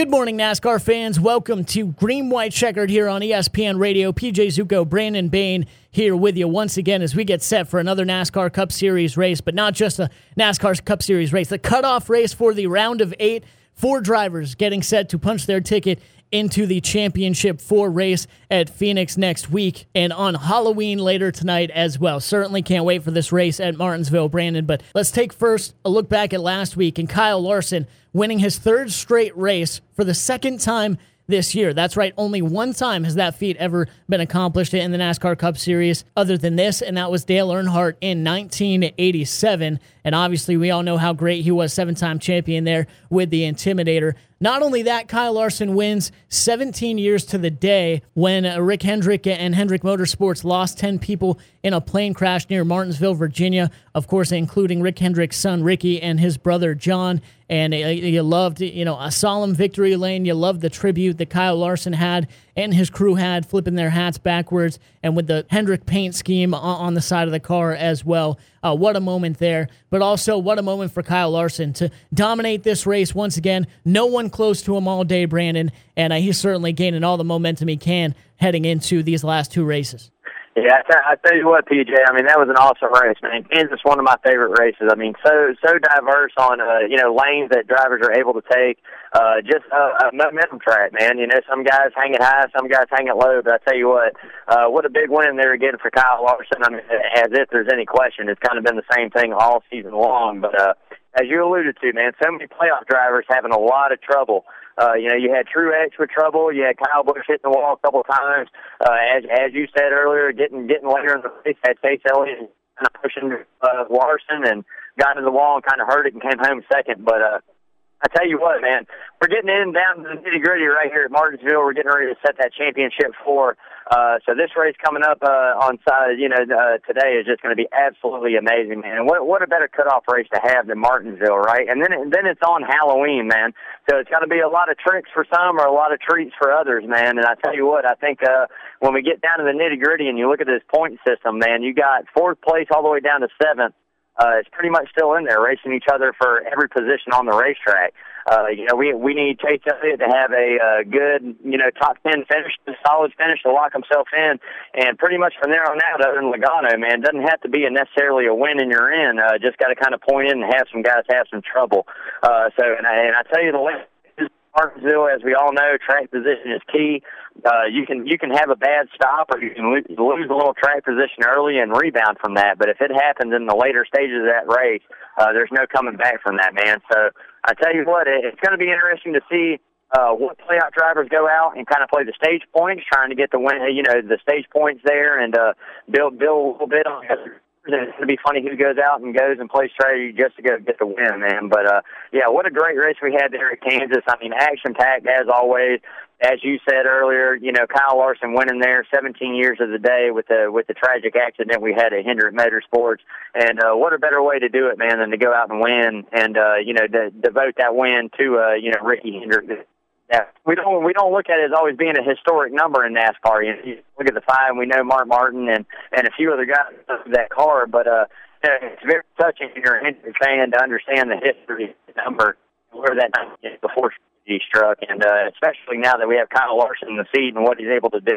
Good morning, NASCAR fans. Welcome to Green White Checkered here on ESPN Radio. PJ Zuko, Brandon Bain here with you once again as we get set for another NASCAR Cup Series race, but not just a NASCAR Cup Series race, the cutoff race for the round of eight. Four drivers getting set to punch their ticket into the championship four race at Phoenix next week and on Halloween later tonight as well. Certainly can't wait for this race at Martinsville, Brandon. But let's take first a look back at last week and Kyle Larson winning his third straight race for the second time this year. That's right, only one time has that feat ever been accomplished in the NASCAR Cup Series other than this, and that was Dale Earnhardt in 1987. And obviously, we all know how great he was, seven time champion there with the Intimidator. Not only that, Kyle Larson wins 17 years to the day when Rick Hendrick and Hendrick Motorsports lost 10 people in a plane crash near Martinsville, Virginia. Of course, including Rick Hendrick's son Ricky and his brother John. And uh, you loved, you know, a solemn victory lane. You loved the tribute that Kyle Larson had and his crew had, flipping their hats backwards, and with the Hendrick paint scheme on the side of the car as well. Uh, what a moment there. But also, what a moment for Kyle Larson to dominate this race once again. No one close to him all day, Brandon, and uh, he's certainly gaining all the momentum he can heading into these last two races. Yeah, I, t- I tell you what, PJ. I mean, that was an awesome race, man. Kansas one of my favorite races. I mean, so so diverse on uh, you know lanes that drivers are able to take. Uh, just a, a momentum track, man. You know, some guys hang it high, some guys hang it low. But I tell you what, uh, what a big win were getting for Kyle Larson. I mean, as if there's any question, it's kind of been the same thing all season long. But uh, as you alluded to, man, so many playoff drivers having a lot of trouble. Uh, you know, you had Truex with trouble. You had Kyle Busch hitting the wall a couple of times. Uh, as as you said earlier, getting getting later in the race, had Chase Elliott kind of pushing uh, Larson and got into the wall and kind of hurt it and came home second. But uh, I tell you what, man, we're getting in down to the nitty gritty right here at Martinsville. We're getting ready to set that championship for. Uh, so this race coming up uh, on side, you know, uh, today is just going to be absolutely amazing, man. And what what a better cutoff race to have than Martinsville, right? And then then it's on Halloween, man. So it's got to be a lot of tricks for some or a lot of treats for others, man. And I tell you what, I think uh, when we get down to the nitty gritty and you look at this point system, man, you got fourth place all the way down to seventh uh, is pretty much still in there, racing each other for every position on the racetrack. Uh, you know, we we need Chase Elliott to have a uh, good, you know, top ten finish, a solid finish to lock himself in, and pretty much from there on out, other than Logano, man, doesn't have to be a necessarily a win and you're in. Uh, just got to kind of point in and have some guys have some trouble. Uh, so, and I, and I tell you, the last Martinsville, as we all know, track position is key. Uh, you can you can have a bad stop, or you can lose, lose a little track position early and rebound from that. But if it happens in the later stages of that race, uh, there's no coming back from that, man. So I tell you what, it, it's going to be interesting to see uh, what playoff drivers go out and kind of play the stage points, trying to get the win, you know, the stage points there, and uh, build build a little bit on it's going to be funny who goes out and goes and plays strategy just to go get the win, man. But uh, yeah, what a great race we had there at Kansas. I mean, action packed as always. As you said earlier, you know Kyle Larson winning there, 17 years of the day with the with the tragic accident we had at Hendrick Motorsports, and uh, what a better way to do it, man, than to go out and win and uh, you know de- devote that win to uh, you know Ricky Hendrick yeah, we don't we don't look at it as always being a historic number in NASCAR. You, know, you look at the five, we know Mark Martin and and a few other guys of that car, but uh, it's very touching if you're a fan to understand the history of the number, where that number is before he struck, and uh, especially now that we have Kyle Larson in the seat and what he's able to do,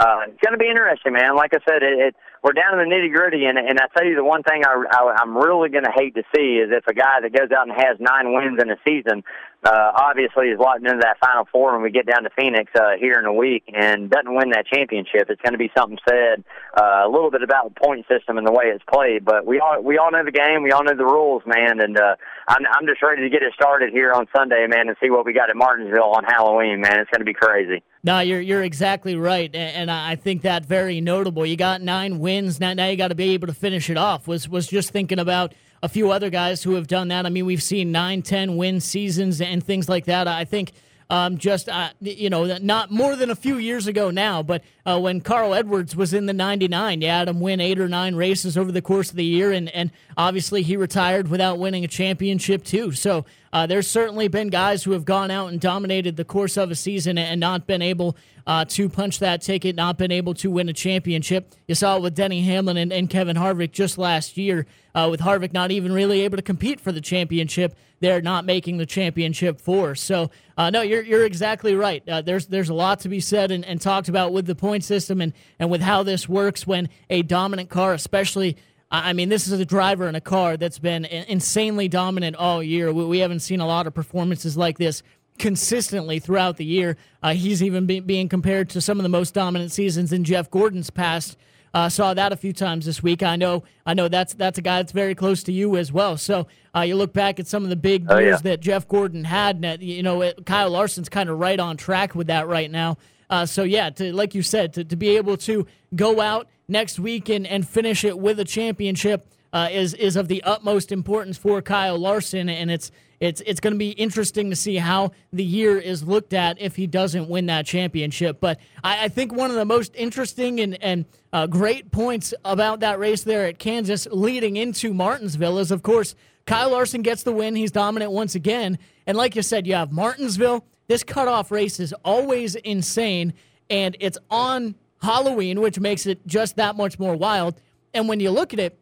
uh, it's going to be interesting, man. Like I said, it, it we're down in the nitty gritty, and and I tell you the one thing I, I I'm really going to hate to see is if a guy that goes out and has nine wins in a season, uh, obviously is locked into that final four when we get down to Phoenix uh, here in a week and doesn't win that championship. It's going to be something said uh, a little bit about the point system and the way it's played, but we all we all know the game, we all know the rules, man, and uh, I'm I'm just ready to get it started here on Sunday, man, and see what we got at Martinsville on Halloween, man. It's going to be crazy. No, you're you're exactly right, and I think that very notable. You got nine wins now. Now you got to be able to finish it off. Was was just thinking about a few other guys who have done that. I mean, we've seen nine, ten win seasons and things like that. I think um, just uh, you know not more than a few years ago now, but uh, when Carl Edwards was in the '99, you had him win eight or nine races over the course of the year, and and obviously he retired without winning a championship too. So uh, there's certainly been guys who have gone out and dominated the course of a season and not been able uh, to punch that ticket, not been able to win a championship. You saw it with Denny Hamlin and, and Kevin Harvick just last year, uh, with Harvick not even really able to compete for the championship. They're not making the championship for. So, uh, no, you're, you're exactly right. Uh, there's there's a lot to be said and, and talked about with the point system and, and with how this works when a dominant car, especially – I mean, this is a driver in a car that's been insanely dominant all year. We haven't seen a lot of performances like this consistently throughout the year. Uh, he's even be- being compared to some of the most dominant seasons in Jeff Gordon's past. Uh, saw that a few times this week. I know, I know that's that's a guy that's very close to you as well. So uh, you look back at some of the big oh, years yeah. that Jeff Gordon had, and you know it, Kyle Larson's kind of right on track with that right now. Uh, so yeah, to, like you said, to, to be able to go out next week and, and finish it with a championship uh, is is of the utmost importance for Kyle Larson, and it's it's it's going to be interesting to see how the year is looked at if he doesn't win that championship. But I, I think one of the most interesting and and uh, great points about that race there at Kansas, leading into Martinsville, is of course Kyle Larson gets the win. He's dominant once again, and like you said, you have Martinsville this cutoff race is always insane, and it's on Halloween, which makes it just that much more wild. And when you look at it,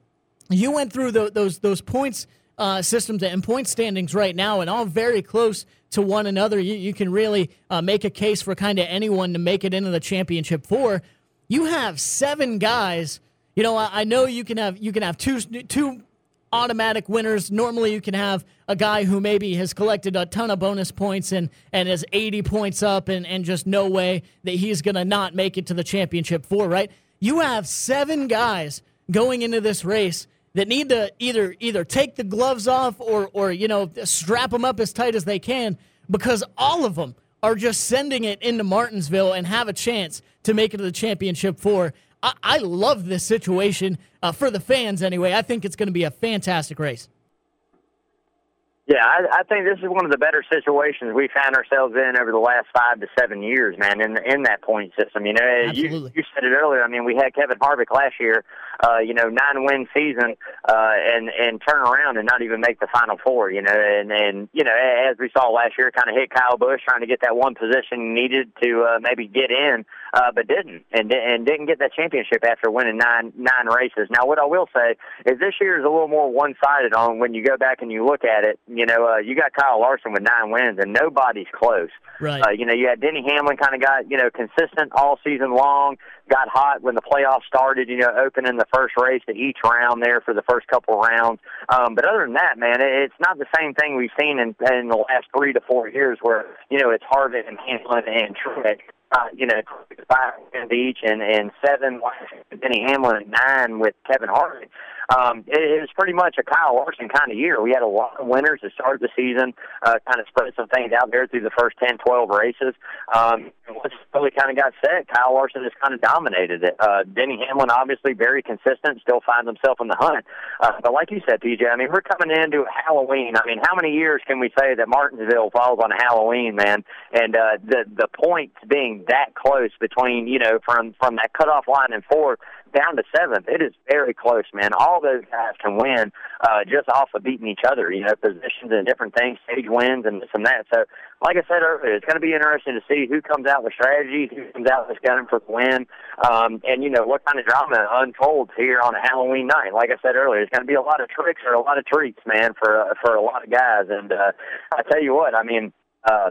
you went through the, those those points uh, systems and point standings right now, and all very close to one another. You, you can really uh, make a case for kind of anyone to make it into the championship four. You have seven guys. You know, I, I know you can have you can have two two automatic winners. Normally, you can have a guy who maybe has collected a ton of bonus points and, and is 80 points up, and, and just no way that he's going to not make it to the championship four, right? You have seven guys going into this race that need to either either take the gloves off or or you know strap them up as tight as they can because all of them are just sending it into Martinsville and have a chance to make it to the championship four. I, I love this situation uh, for the fans anyway. I think it's going to be a fantastic race. Yeah, I, I think this is one of the better situations we found ourselves in over the last five to seven years, man. In in that point system, you know, Absolutely. you you said it earlier. I mean, we had Kevin Harvick last year, uh, you know, nine win season, uh, and and turn around and not even make the final four, you know, and and you know, as we saw last year, kind of hit Kyle Busch trying to get that one position needed to uh, maybe get in, uh, but didn't, and and didn't get that championship after winning nine nine races. Now, what I will say is this year is a little more one sided on when you go back and you look at it you know, uh, you got Kyle Larson with nine wins, and nobody's close. Right. Uh, you know, you had Denny Hamlin kind of got, you know, consistent all season long, got hot when the playoffs started, you know, opening the first race to each round there for the first couple of rounds. Um, but other than that, man, it, it's not the same thing we've seen in, in the last three to four years where, you know, it's Harvick and Hamlin and Truex uh, you know, five wins each and, and seven Denny Hamlin and nine with Kevin Harvick. Um, it, it was pretty much a Kyle Larson kind of year. We had a lot of winners to start the season, uh, kind of spread some things out there through the first 10, 12 races. Um, once really kind of got set, Kyle Larson just kind of dominated it. Uh, Denny Hamlin, obviously very consistent, still finds himself in the hunt. Uh, but like you said, PJ, I mean, we're coming into Halloween. I mean, how many years can we say that Martinsville falls on Halloween, man? And uh, the the points being that close between, you know, from from that cutoff line and fourth down to seventh, it is very close, man. All those guys can win uh, just off of beating each other, you know, positions and different things, stage wins and this and that. So, like I said earlier, it's going to be interesting to see who comes out with strategies, who comes out with gunning for the win, um, and, you know, what kind of drama unfolds here on a Halloween night. Like I said earlier, it's going to be a lot of tricks or a lot of treats, man, for, uh, for a lot of guys. And uh, I tell you what, I mean, uh,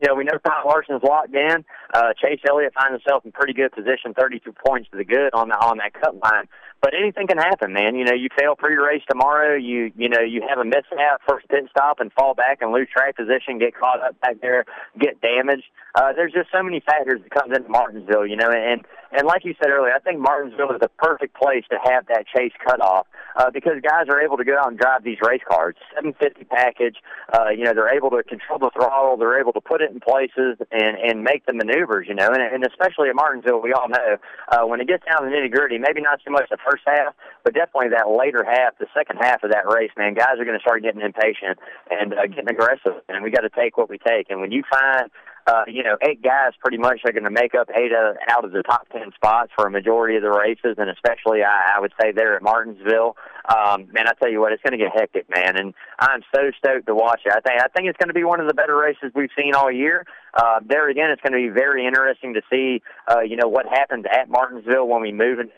you know, we know Kyle Larson's locked in. Uh, Chase Elliott finds himself in pretty good position, 32 points to the good on the, on that cut line. But anything can happen, man. You know, you fail pre-race tomorrow. You you know you have a mishap first pit stop and fall back and lose track position, get caught up back there, get damaged. Uh, there's just so many factors that comes into Martinsville, you know, and and like you said earlier, I think Martinsville is the perfect place to have that chase cutoff uh, because guys are able to go out and drive these race cars. 750 package, uh, you know, they're able to control the throttle, they're able to put it in places and and make the maneuvers, you know, and, and especially at Martinsville, we all know uh, when it gets down to nitty gritty, maybe not so much the first half, but definitely that later half, the second half of that race, man, guys are going to start getting impatient and uh, getting aggressive, and we got to take what we take. And when you find uh, you know, eight guys pretty much are going to make up eight of, out of the top ten spots for a majority of the races, and especially I, I would say there at Martinsville, um, man, I tell you what, it's going to get hectic, man, and I'm so stoked to watch it. I think I think it's going to be one of the better races we've seen all year. Uh, there again, it's going to be very interesting to see, uh, you know, what happens at Martinsville when we move into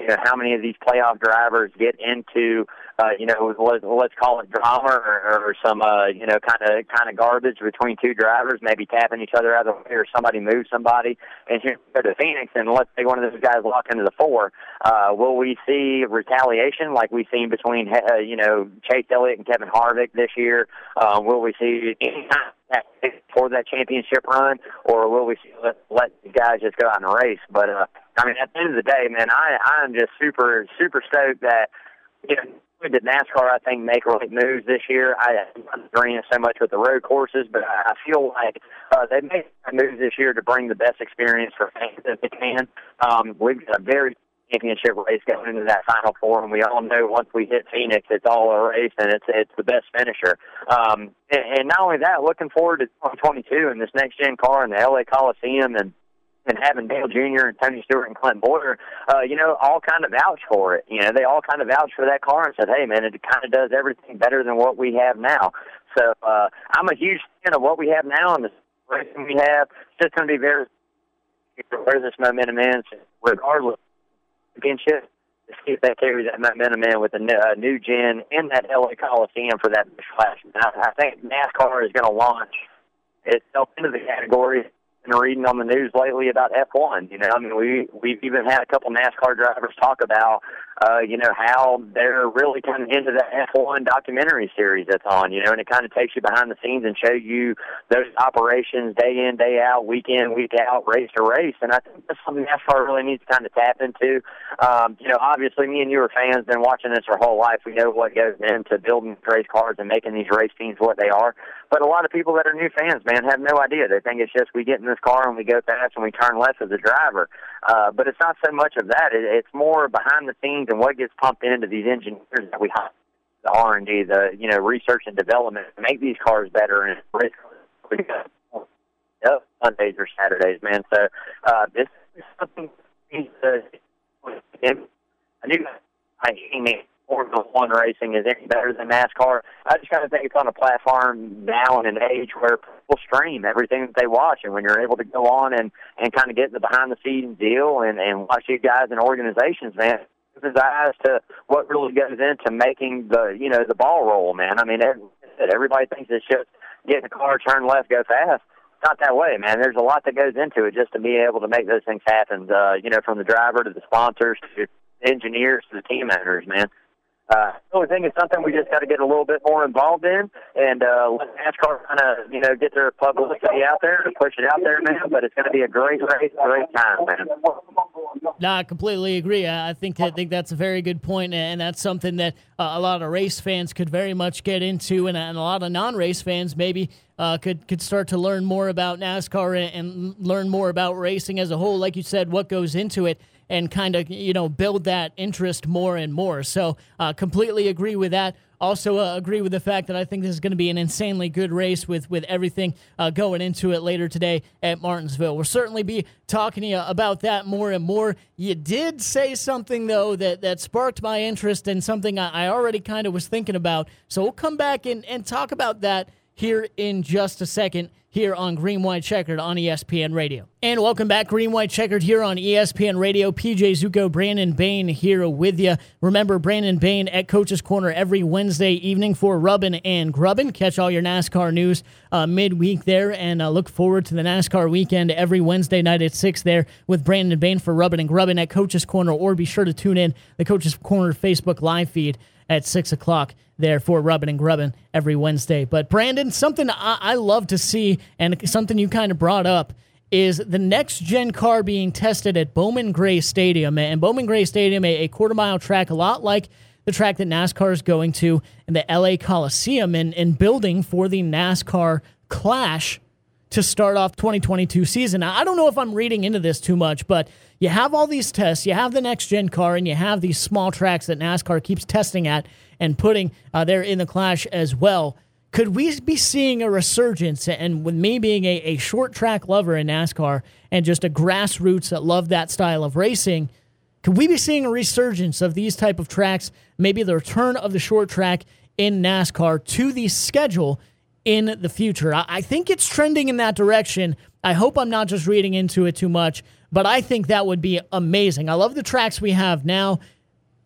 you know how many of these playoff drivers get into uh, you know let's, call it drama or, or some uh, you know kind of kind of garbage between two drivers, maybe tapping each other out of the way or somebody moves somebody, and here to Phoenix and let's say one of those guys lock into the four. Uh, will we see retaliation like we've seen between uh, you know Chase Elliott and Kevin Harvick this year? Uh, will we see any for that championship run, or will we see, let let guys just go out and race? But uh, I mean, at the end of the day, man, I I'm just super super stoked that you know did NASCAR I think make right moves this year. I am agreeing so much with the road courses, but I feel like uh, they made moves this year to bring the best experience for fans that they can. Um, we've got a very championship race going into that final four, and we all know once we hit Phoenix, it's all a race, and it's it's the best finisher. Um, and, and not only that, looking forward to 2022 and this next gen car in the LA Coliseum and and having Dale Jr. and Tony Stewart and Clint Bowyer, uh, you know, all kind of vouch for it. You know, they all kind of vouch for that car and said, "Hey, man, it kind of does everything better than what we have now." So uh, I'm a huge fan of what we have now and the racing we have. It's just going to be very where this momentum is, regardless of championship. To see if they carry that momentum in with a new, uh, new gen in that LA Coliseum for that flash. I, I think NASCAR is going to launch itself into the category been reading on the news lately about F1. You know, I mean, we we've even had a couple NASCAR drivers talk about, uh, you know, how they're really kind of into that F1 documentary series that's on. You know, and it kind of takes you behind the scenes and shows you those operations day in, day out, week in, week out, race to race. And I think that's something NASCAR really needs to kind of tap into. Um, you know, obviously, me and you are fans, been watching this our whole life. We know what goes into building race cars and making these race teams what they are. But a lot of people that are new fans, man, have no idea. They think it's just we get in this car and we go fast and we turn left as a driver. Uh, but it's not so much of that. It, it's more behind the scenes and what gets pumped into these engineers that we hire. The R and D, the you know research and development to make these cars better and race yep, Sundays or Saturdays, man. So uh, this is something. Uh, I knew I mean Formula One racing is any better than NASCAR. I just kind of think it's on a platform now in an age where people stream everything that they watch, and when you're able to go on and and kind of get the behind the scenes deal and and watch you guys and organizations, man, opens eyes to what really goes into making the you know the ball roll, man. I mean, everybody thinks it's just getting a car, turn left, go fast not that way, man. There's a lot that goes into it just to be able to make those things happen. Uh, you know, from the driver to the sponsors to engineers to the team owners, man. Uh, only thing is something we just got to get a little bit more involved in and uh, let NASCAR kind of, you know, get their publicity out there and push it out there, man. But it's going to be a great, great, great time, man. No, I completely agree. I think I think that's a very good point, and that's something that uh, a lot of race fans could very much get into, and, and a lot of non-race fans maybe uh, could could start to learn more about NASCAR and, and learn more about racing as a whole. Like you said, what goes into it and kind of you know build that interest more and more. So uh, completely agree with that. Also uh, agree with the fact that I think this is going to be an insanely good race with with everything uh, going into it later today at Martinsville. We'll certainly be talking to you about that more and more. You did say something though that that sparked my interest in something I, I already kind of was thinking about. So we'll come back and, and talk about that here in just a second here on Green White Checkered on ESPN Radio. And welcome back, Green White Checkered here on ESPN Radio. PJ Zuko, Brandon Bain here with you. Remember, Brandon Bain at Coach's Corner every Wednesday evening for Rubbin and Grubbin. Catch all your NASCAR news uh, midweek there and uh, look forward to the NASCAR weekend every Wednesday night at 6 there with Brandon Bain for Rubbin and Grubbin at Coach's Corner. Or be sure to tune in the Coach's Corner Facebook live feed at 6 o'clock there for Rubbin and Grubbin every Wednesday. But Brandon, something I, I love to see and something you kind of brought up is the next gen car being tested at Bowman Gray Stadium. And Bowman Gray Stadium, a, a quarter mile track, a lot like the track that NASCAR is going to in the LA Coliseum and, and building for the NASCAR Clash to start off 2022 season. Now, I don't know if I'm reading into this too much, but you have all these tests, you have the next gen car, and you have these small tracks that NASCAR keeps testing at and putting uh, there in the clash as well. Could we be seeing a resurgence? And with me being a, a short track lover in NASCAR and just a grassroots that love that style of racing, Could we be seeing a resurgence of these type of tracks? Maybe the return of the short track in NASCAR to the schedule in the future. I think it's trending in that direction. I hope I'm not just reading into it too much, but I think that would be amazing. I love the tracks we have now,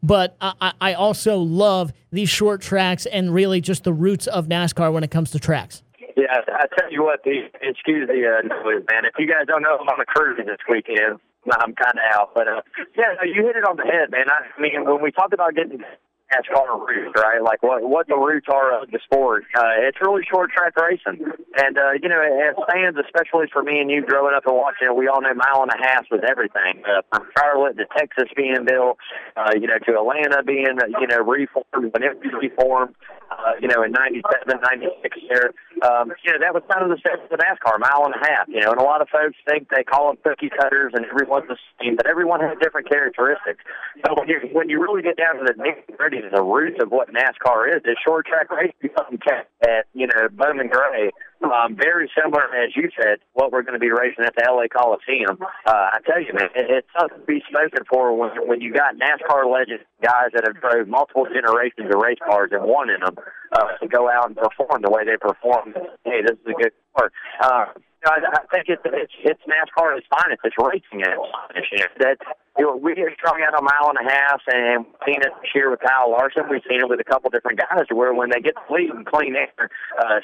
but I, I also love these short tracks and really just the roots of NASCAR when it comes to tracks. Yeah, I tell you what, the excuse the uh, noise, man. If you guys don't know, I'm on a cruise this weekend. I'm kind of out, but uh, yeah, you hit it on the head, man. I, I mean, when we talked about getting NASCAR roots, right? Like what what the roots are of the sport. Uh, it's really short track racing, and uh, you know, as fans, especially for me and you, growing up and watching we all know mile and a half was everything. Uh, from Charlotte to Texas being built, uh, you know, to Atlanta being you know reformed when it was reformed, uh, you know, in '97, '96 there. Um, you know, that was kind of the sense of NASCAR, mile and a half. You know, and a lot of folks think they call them cookie cutters, and everyone's the same, but everyone has different characteristics. So when you when you really get down to the nitty gritty the roots of what NASCAR is. It's short track racing at you know Bowman Gray. Um, very similar, as you said, what we're going to be racing at the LA Coliseum. Uh, I tell you, man, it, it's something to be spoken for when when you got NASCAR legends, guys that have drove multiple generations of race cars and won in them, uh, to go out and perform the way they perform. Hey, this is a good part. Uh, I, I think it's it's it's NASCAR at its finest. It's racing at its. That you know, we are strung out a mile and a half, and seen it this year with Kyle Larson. We've seen it with a couple different guys, where when they get the lead and clean air, uh,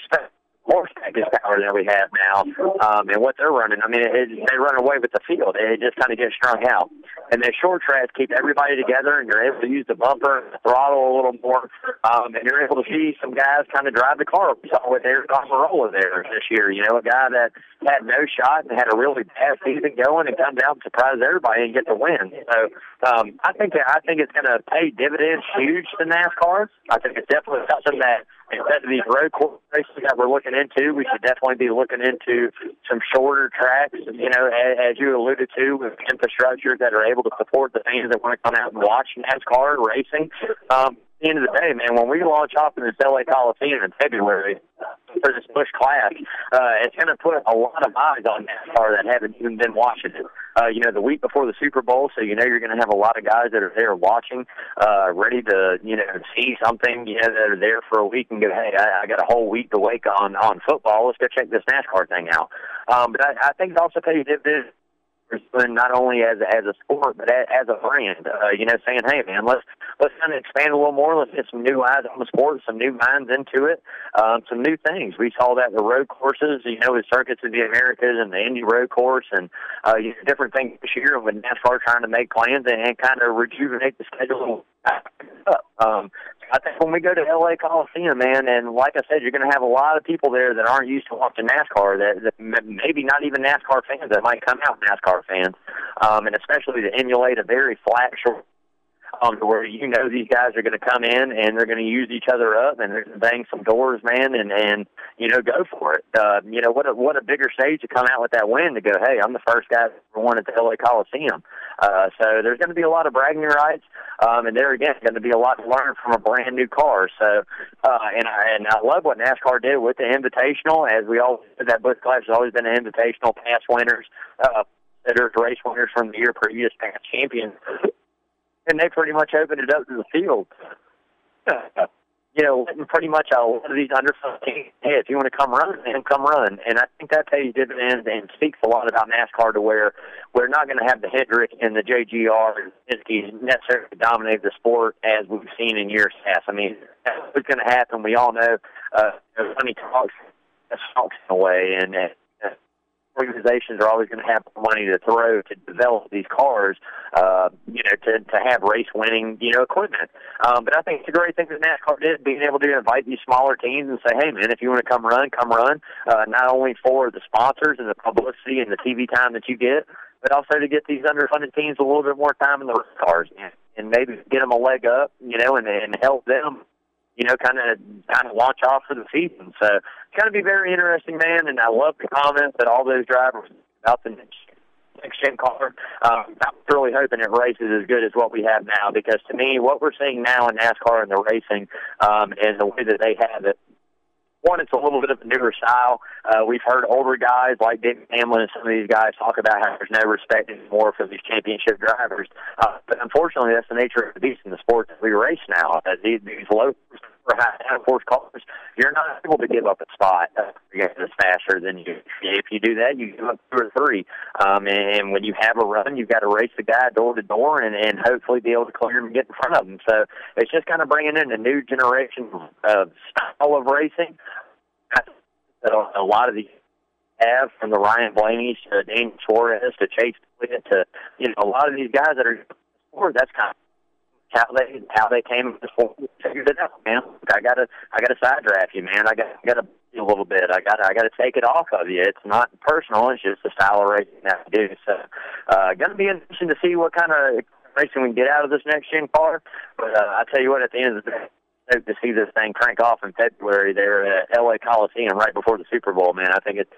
more package power than we have now, um, and what they're running. I mean, it, they run away with the field. It just kind of gets strung out. And the short tracks keep everybody together, and you're able to use the bumper and the throttle a little more, um, and you're able to see some guys kind of drive the car. We saw with Aric Almirola there this year. You know, a guy that had no shot and had a really bad season going, and come down and surprise everybody and get the win. So um, I think that, I think it's going to pay dividends huge to NASCAR. I think it's definitely something that instead of these road course races that we're looking into, we should definitely be looking into some shorter tracks. You know, as, as you alluded to, with infrastructure that are able to support the fans that want to come out and watch NASCAR racing. Um, the end of the day, man, when we launch off in this LA Coliseum in February, for this Busch Clash, uh, it's going to put a lot of eyes on NASCAR that haven't even been watching it. Uh, you know, the week before the Super Bowl, so you know you're going to have a lot of guys that are there watching, uh, ready to you know see something. You know, that are there for a week and go, hey, I, I got a whole week to wait on on football. Let's go check this NASCAR thing out. Um, but I, I think it also pays dividends not only as as a sport but as, as a brand. Uh, you know, saying, "Hey, man, let's let's kind of expand a little more. Let's get some new eyes on the sport, some new minds into it, um, some new things." We saw that the road courses, you know, with circuits of the Americas and the Indy Road Course, and uh, you know, different things this year. With NASCAR trying to make plans and, and kind of rejuvenate the schedule. Um, I think when we go to LA Coliseum, man, and like I said, you're going to have a lot of people there that aren't used to watching NASCAR, that, that maybe not even NASCAR fans that might come out NASCAR fans, um, and especially to emulate a very flat short um, where you know these guys are going to come in and they're going to use each other up and they're going to bang some doors, man, and and you know go for it. Uh, you know what a what a bigger stage to come out with that win to go, hey, I'm the first guy that won at the LA Coliseum. Uh, so there's going to be a lot of bragging rights, um, and there again, going to be a lot to learn from a brand new car. So, uh, and I and I love what NASCAR did with the Invitational, as we all that Busch Clash has always been an Invitational past winners. Uh, that are race winners from the year previous, past champions and they pretty much opened it up to the field. you know, pretty much a lot of these underfunded teams, hey, if you want to come run, man, come run. And I think that pays dividends and speaks a lot about NASCAR to where we're not going to have the Hendrick and the JGR and Penske necessarily dominate the sport as we've seen in years past. I mean, that's what's going to happen. We all know, uh, money talks, talks in a way, and uh, organizations are always going to have money to throw to develop these cars, uh, you know, to, to have race winning, you know, equipment. Um, but I think it's a great thing that NASCAR did, being able to invite these smaller teams and say, hey, man, if you want to come run, come run, uh, not only for the sponsors and the publicity and the TV time that you get, but also to get these underfunded teams a little bit more time in the race cars and, and maybe get them a leg up, you know, and, and help them you know, kind of kind of launch off for the season. So it's going to be very interesting, man. And I love the comments that all those drivers about the next, next gen car. Um, I'm really hoping it races as good as what we have now because to me, what we're seeing now in NASCAR and the racing um, and the way that they have it one, it's a little bit of a newer style. Uh, we've heard older guys like David Hamlin and some of these guys talk about how there's no respect anymore for these championship drivers. Uh, but unfortunately, that's the nature of the beast in the sport that we race now. Uh, these, these low for downforce cars, you're not able to give up a spot that's faster than you. If you do that, you give up two or three. Um, and when you have a run, you've got to race the guy door to door and, and hopefully be able to clear him and get in front of him. So it's just kind of bringing in a new generation of style of racing that a lot of these have from the Ryan Blaney's to Daniel Suarez to Chase Elliott to you know a lot of these guys that are. That's kind of how they how they came figured it out, man. I gotta I gotta side draft you, man. I got I gotta a little bit. I gotta I got to take it off of you. It's not personal. It's just the style of racing that I do. So, uh, to be interesting to see what kind of racing we can get out of this next gen car. But uh, I tell you what, at the end of the day, to see this thing crank off in February there at LA Coliseum right before the Super Bowl, man. I think it's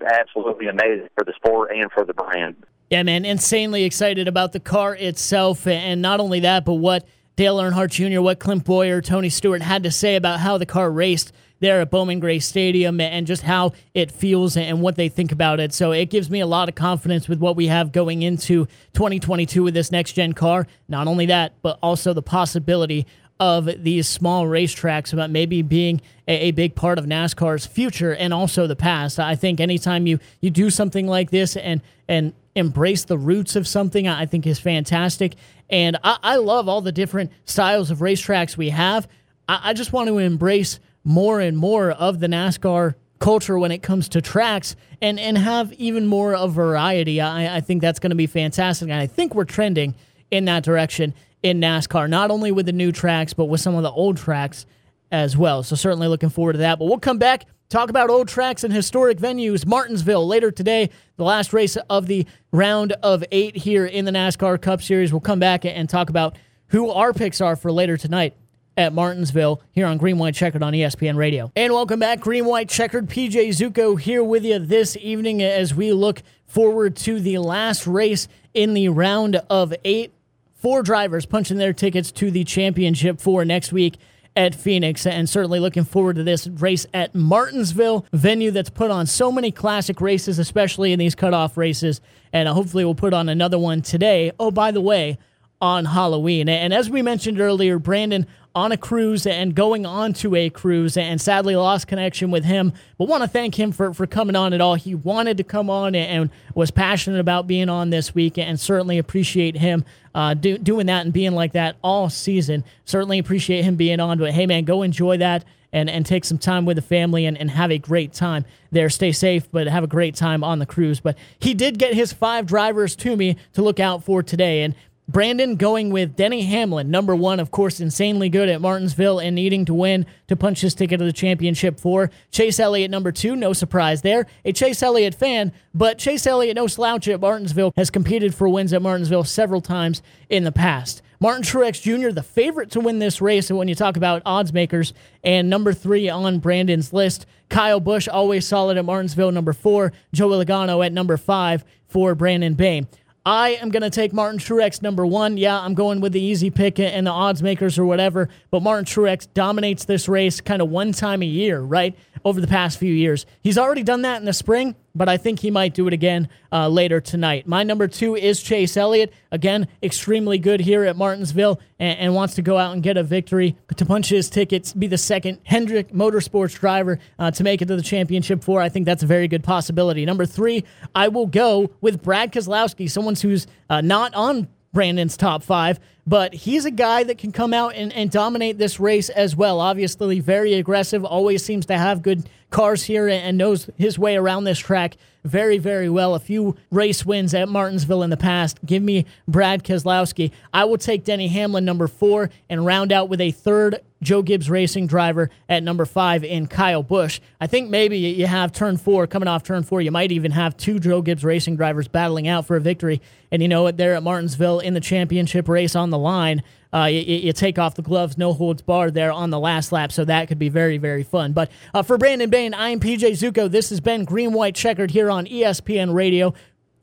absolutely amazing for the sport and for the brand. Yeah, man, insanely excited about the car itself, and not only that, but what Dale Earnhardt Jr., what Clint Bowyer, Tony Stewart had to say about how the car raced there at Bowman Gray Stadium and just how it feels and what they think about it. So it gives me a lot of confidence with what we have going into 2022 with this next gen car. Not only that, but also the possibility of these small racetracks about maybe being a, a, big part of NASCAR's future and also the past. I think anytime you you do something like this and and embrace the roots of something, I think is fantastic. And I, I love all the different styles of racetracks we have. I, I just want to embrace more and more of the NASCAR culture when it comes to tracks and and have even more of variety. I, I think that's going to be fantastic. And I think we're trending in that direction in NASCAR, not only with the new tracks, but with some of the old tracks as well. So certainly looking forward to that. But we'll come back, talk about old tracks and historic venues. Martinsville later today, the last race of the round of eight here in the NASCAR Cup Series. We'll come back and talk about who our picks are for later tonight at Martinsville here on Green White Checkered on ESPN Radio. And welcome back, Green White Checkered. PJ Zuko here with you this evening as we look forward to the last race in the round of eight four drivers punching their tickets to the championship for next week at Phoenix, and certainly looking forward to this race at Martinsville, venue that's put on so many classic races, especially in these cutoff races. And uh, hopefully, we'll put on another one today. Oh, by the way, on Halloween. And as we mentioned earlier, Brandon on a cruise and going on to a cruise and sadly lost connection with him. But want to thank him for, for coming on at all. He wanted to come on and was passionate about being on this week and certainly appreciate him uh, do, doing that and being like that all season. Certainly appreciate him being on. But hey, man, go enjoy that and, and take some time with the family and, and have a great time there. Stay safe, but have a great time on the cruise. But he did get his five drivers to me to look out for today. And Brandon going with Denny Hamlin, number one, of course, insanely good at Martinsville and needing to win to punch his ticket to the championship for. Chase Elliott, number two, no surprise there. A Chase Elliott fan, but Chase Elliott, no slouch at Martinsville, has competed for wins at Martinsville several times in the past. Martin Truex Jr., the favorite to win this race And when you talk about odds makers, and number three on Brandon's list. Kyle Busch, always solid at Martinsville, number four. Joe Logano at number five for Brandon Bain. I am going to take Martin Truex number one. Yeah, I'm going with the easy pick and the odds makers or whatever, but Martin Truex dominates this race kind of one time a year, right? Over the past few years. He's already done that in the spring, but I think he might do it again uh, later tonight. My number two is Chase Elliott. Again, extremely good here at Martinsville and, and, wants to go out and get a victory to punch his tickets, be the second Hendrick Motorsports driver uh, to make it to the championship four. I think that's a very good possibility. Number three, I will go with Brad Keselowski, someone who's uh, not on Brandon's top five, but he's a guy that can come out and, and dominate this race as well. Obviously, very aggressive, always seems to have good cars here and knows his way around this track very, very well. A few race wins at Martinsville in the past. Give me Brad Keselowski. I will take Denny Hamlin, number four, and round out with a third Joe Gibbs Racing driver at number five in Kyle Busch. I think maybe you have turn four coming off turn four. You might even have two Joe Gibbs Racing drivers battling out for a victory. And you know what? There at Martinsville in the championship race on the line. Uh, you, you, take off the gloves, no holds barred there on the last lap, so that could be very, very fun. But uh, for Brandon Bain, I'm PJ Zuko. This has been Green White Checkered here on ESPN Radio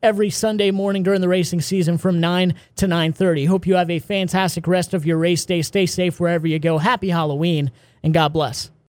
every Sunday morning during the racing season from 9 to 9:30. Hope you have a fantastic rest of your race day. Stay safe wherever you go. Happy Halloween and God bless.